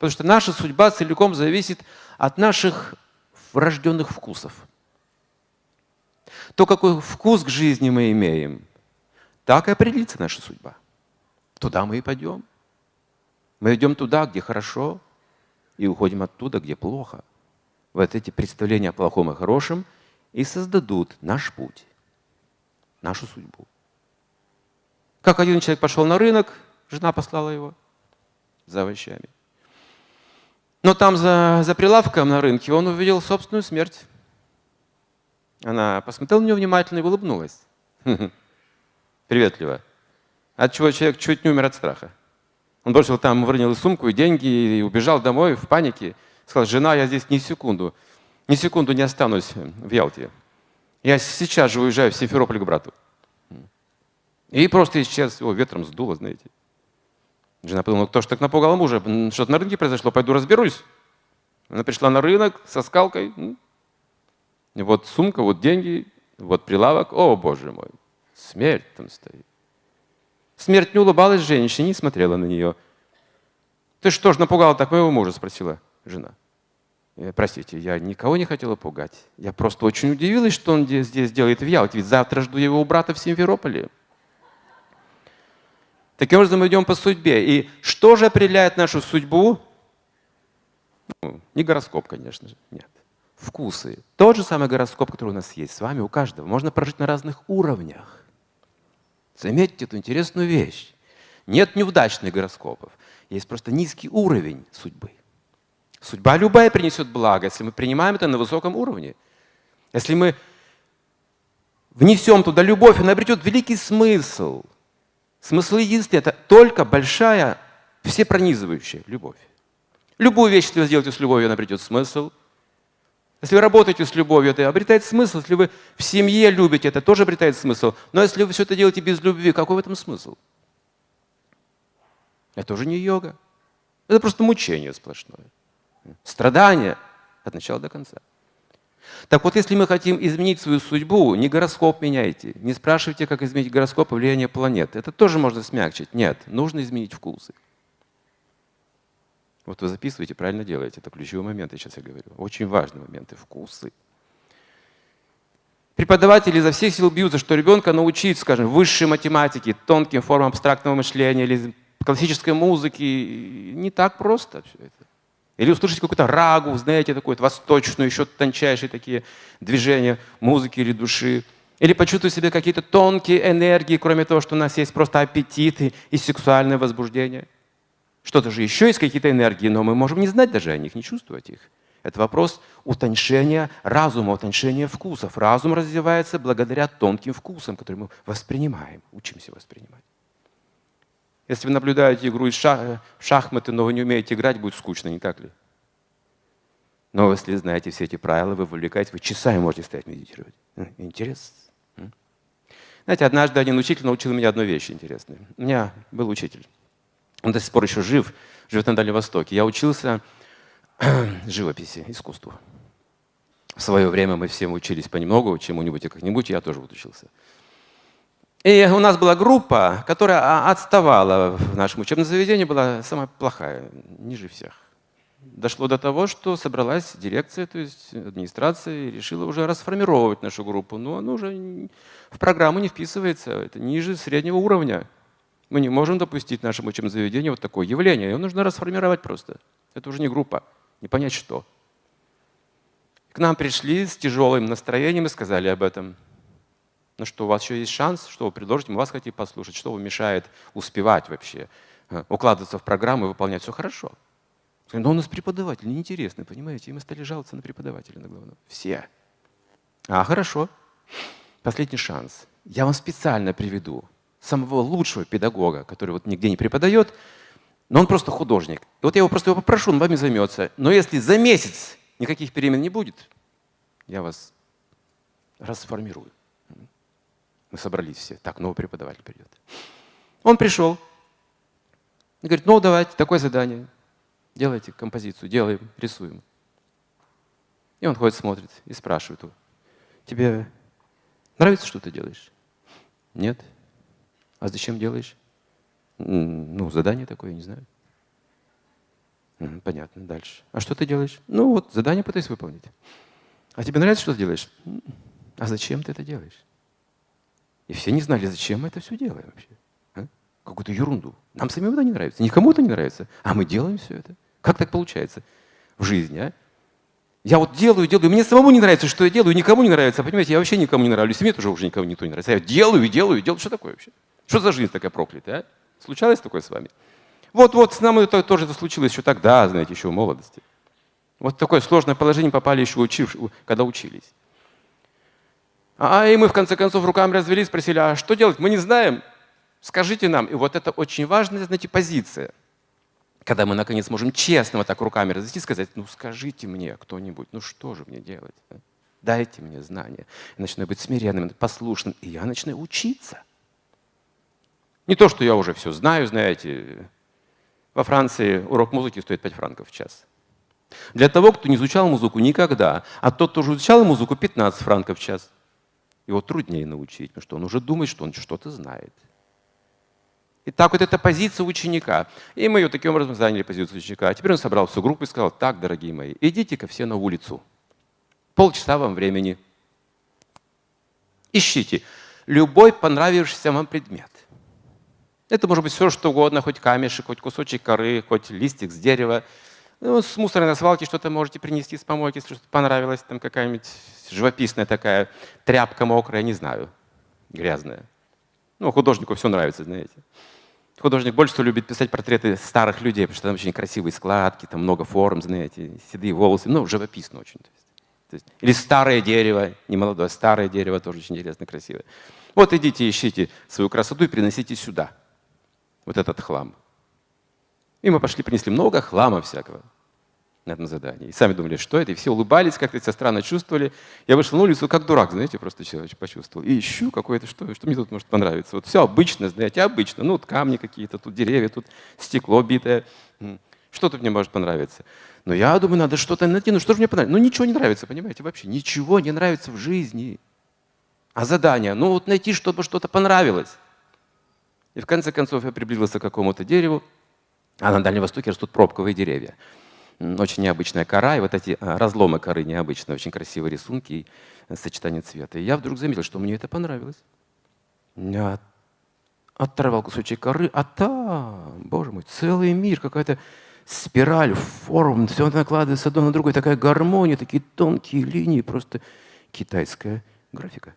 Потому что наша судьба целиком зависит от наших врожденных вкусов. То, какой вкус к жизни мы имеем, так и определится наша судьба. Туда мы и пойдем. Мы идем туда, где хорошо, и уходим оттуда, где плохо. Вот эти представления о плохом и хорошем и создадут наш путь, нашу судьбу. Как один человек пошел на рынок, жена послала его за овощами. Но там за, за прилавком на рынке он увидел собственную смерть. Она посмотрела на него внимательно и улыбнулась. Приветливо. От чего человек чуть не умер от страха. Он бросил там, выронил сумку и деньги, и убежал домой в панике. Сказал, жена, я здесь ни секунду, ни секунду не останусь в Ялте. Я сейчас же уезжаю в Симферополь к брату. И просто исчез, его ветром сдуло, знаете. Жена подумала, кто ж так напугал мужа? Что-то на рынке произошло, пойду разберусь. Она пришла на рынок со скалкой. И вот сумка, вот деньги, вот прилавок. О, боже мой, смерть там стоит. Смерть не улыбалась женщине, не смотрела на нее. Ты что ж напугала так моего мужа? Спросила жена. «Э, простите, я никого не хотела пугать. Я просто очень удивилась, что он здесь делает в Ялте. Ведь завтра жду его у брата в Симферополе. Таким образом, мы идем по судьбе. И что же определяет нашу судьбу? Ну, не гороскоп, конечно же, нет. Вкусы. Тот же самый гороскоп, который у нас есть с вами, у каждого. Можно прожить на разных уровнях. Заметьте эту интересную вещь. Нет неудачных гороскопов. Есть просто низкий уровень судьбы. Судьба любая принесет благо, если мы принимаем это на высоком уровне. Если мы внесем туда любовь, она обретет великий смысл – Смысл единства – это только большая, всепронизывающая любовь. Любую вещь, если вы сделаете с любовью, она обретет смысл. Если вы работаете с любовью, это обретает смысл. Если вы в семье любите, это тоже обретает смысл. Но если вы все это делаете без любви, какой в этом смысл? Это уже не йога. Это просто мучение сплошное. Страдание от начала до конца. Так вот, если мы хотим изменить свою судьбу, не гороскоп меняйте. Не спрашивайте, как изменить гороскоп и влияние планет. Это тоже можно смягчить. Нет, нужно изменить вкусы. Вот вы записываете, правильно делаете. Это ключевой момент, я сейчас я говорю. Очень важные моменты. Вкусы. Преподаватели изо всех сил бьются, что ребенка научить, скажем, высшей математике, тонким формам абстрактного мышления или классической музыки. Не так просто все это. Или услышать какую-то рагу, знаете, такую восточную, еще тончайшие такие движения музыки или души. Или почувствовать себе какие-то тонкие энергии, кроме того, что у нас есть просто аппетиты и сексуальное возбуждение. Что-то же еще есть какие-то энергии, но мы можем не знать даже о них, не чувствовать их. Это вопрос утончения разума, утончения вкусов. Разум развивается благодаря тонким вкусам, которые мы воспринимаем, учимся воспринимать. Если вы наблюдаете игру в шахматы, но вы не умеете играть, будет скучно, не так ли? Но если знаете все эти правила, вы вовлекаетесь, вы часами можете стоять медитировать. Интересно. Знаете, однажды один учитель научил меня одной вещи интересной. У меня был учитель. Он до сих пор еще жив, живет на Дальнем Востоке. Я учился живописи, искусству. В свое время мы все учились понемногу, чему-нибудь и как-нибудь, я тоже вот учился. И у нас была группа, которая отставала в нашем учебном заведении, была самая плохая, ниже всех. Дошло до того, что собралась дирекция, то есть администрация, и решила уже расформировать нашу группу. Но она уже в программу не вписывается, это ниже среднего уровня. Мы не можем допустить в нашем учебном заведении вот такое явление. Его нужно расформировать просто. Это уже не группа, не понять что. К нам пришли с тяжелым настроением и сказали об этом. Ну что, у вас еще есть шанс, что вы предложите, мы вас хотим послушать, что вам мешает успевать вообще, э, укладываться в программу и выполнять все хорошо. Но у нас преподаватель неинтересный, понимаете, и мы стали жаловаться на преподавателя на главного. Все. А, хорошо. Последний шанс. Я вам специально приведу самого лучшего педагога, который вот нигде не преподает, но он просто художник. И вот я его просто его попрошу, он вами займется. Но если за месяц никаких перемен не будет, я вас расформирую. Мы собрались все. Так, новый преподаватель придет. Он пришел. И говорит, ну давайте, такое задание. Делайте композицию, делаем, рисуем. И он ходит, смотрит и спрашивает его, тебе нравится, что ты делаешь? Нет. А зачем делаешь? Ну, задание такое, не знаю. Понятно, дальше. А что ты делаешь? Ну вот, задание пытаюсь выполнить. А тебе нравится, что ты делаешь? А зачем ты это делаешь? И все не знали, зачем мы это все делаем вообще. А? Какую-то ерунду. Нам самим это не нравится, никому это не нравится. А мы делаем все это. Как так получается в жизни, а? Я вот делаю, делаю, мне самому не нравится, что я делаю, никому не нравится. Понимаете, я вообще никому не нравлюсь, и мне тоже уже никому никто не нравится. Я делаю, делаю, делаю. Что такое вообще? Что за жизнь такая проклятая, а? Случалось такое с вами? Вот-вот, с нами это тоже это случилось еще тогда, знаете, еще в молодости. Вот в такое сложное положение попали еще, учив, когда учились. А и мы в конце концов руками развели, спросили, а что делать? Мы не знаем. Скажите нам. И вот это очень важная, знаете, позиция. Когда мы наконец можем честно вот так руками развести и сказать, ну скажите мне кто-нибудь, ну что же мне делать? А? Дайте мне знания. Я начинаю быть смиренным, послушным, и я начинаю учиться. Не то, что я уже все знаю, знаете, во Франции урок музыки стоит 5 франков в час. Для того, кто не изучал музыку никогда, а тот, кто уже изучал музыку, 15 франков в час. Его труднее научить, потому что он уже думает, что он что-то знает. И так вот эта позиция ученика. И мы ее таким образом заняли позицию ученика. А теперь он собрал всю группу и сказал, так, дорогие мои, идите-ка все на улицу. Полчаса вам времени. Ищите любой понравившийся вам предмет. Это может быть все, что угодно, хоть камешек, хоть кусочек коры, хоть листик с дерева. Ну, с мусорной свалки что-то можете принести с помойки, если что-то понравилось, там какая-нибудь живописная такая тряпка мокрая, не знаю, грязная. Ну, художнику все нравится, знаете. Художник больше всего любит писать портреты старых людей, потому что там очень красивые складки, там много форм, знаете, седые волосы, ну, живописно очень. То есть, то есть, или старое дерево, не молодое, старое дерево тоже очень интересно, красивое. Вот идите, ищите свою красоту и приносите сюда вот этот хлам. И мы пошли, принесли много хлама всякого на этом задании. И сами думали, что это. И все улыбались, как-то себя странно чувствовали. Я вышел на улицу, как дурак, знаете, просто человек почувствовал. И ищу какое-то, что, что мне тут может понравиться. Вот все обычно, знаете, обычно. Ну, вот камни какие-то, тут деревья, тут стекло битое. Что тут мне может понравиться? Но я думаю, надо что-то найти. Ну, что же мне понравится? Ну, ничего не нравится, понимаете, вообще. Ничего не нравится в жизни. А задание? Ну, вот найти, чтобы что-то понравилось. И в конце концов я приблизился к какому-то дереву, а на Дальнем Востоке растут пробковые деревья. Очень необычная кора, и вот эти а, разломы коры необычные, очень красивые рисунки и э, сочетание цвета. И я вдруг заметил, что мне это понравилось. Я оторвал кусочек коры, а там, боже мой, целый мир, какая-то спираль, форм, все накладывается одно на другое, такая гармония, такие тонкие линии, просто китайская графика.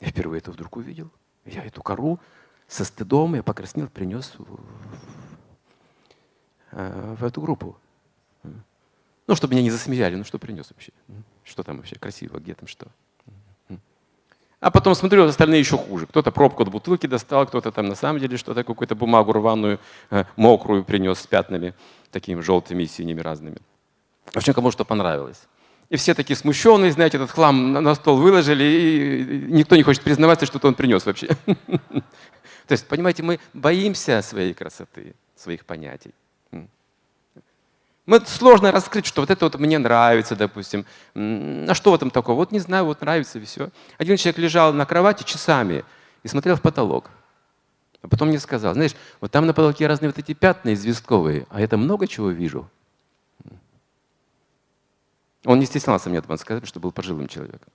Я впервые это вдруг увидел. Я эту кору со стыдом я покраснел, принес в, э, в эту группу. Ну, чтобы меня не засмеяли, ну что принес вообще? Что там вообще красиво, где там что? А потом смотрю, остальные еще хуже. Кто-то пробку от бутылки достал, кто-то там на самом деле что-то, какую-то бумагу рваную, э, мокрую принес с пятнами, такими желтыми и синими разными. В общем, кому что понравилось. И все такие смущенные, знаете, этот хлам на стол выложили, и никто не хочет признаваться, что-то он принес вообще. То есть, понимаете, мы боимся своей красоты, своих понятий. Мы сложно раскрыть, что вот это вот мне нравится, допустим. А что в этом такого? Вот не знаю, вот нравится и все. Один человек лежал на кровати часами и смотрел в потолок. А потом мне сказал, знаешь, вот там на потолке разные вот эти пятна известковые, а там много чего вижу. Он не стеснялся мне это сказать, что был пожилым человеком.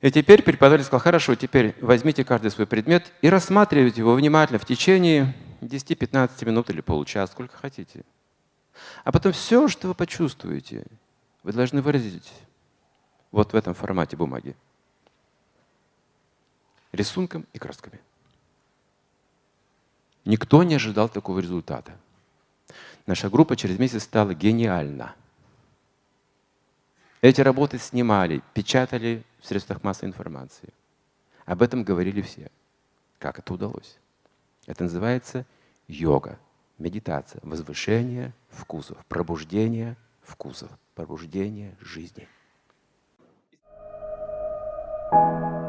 И теперь преподаватель сказал, хорошо, теперь возьмите каждый свой предмет и рассматривайте его внимательно в течение 10-15 минут или получаса, сколько хотите. А потом все, что вы почувствуете, вы должны выразить вот в этом формате бумаги. Рисунком и красками. Никто не ожидал такого результата. Наша группа через месяц стала гениальна. Эти работы снимали, печатали в средствах массовой информации. Об этом говорили все. Как это удалось? Это называется йога, медитация, возвышение вкусов, пробуждение вкусов, пробуждение жизни. thank you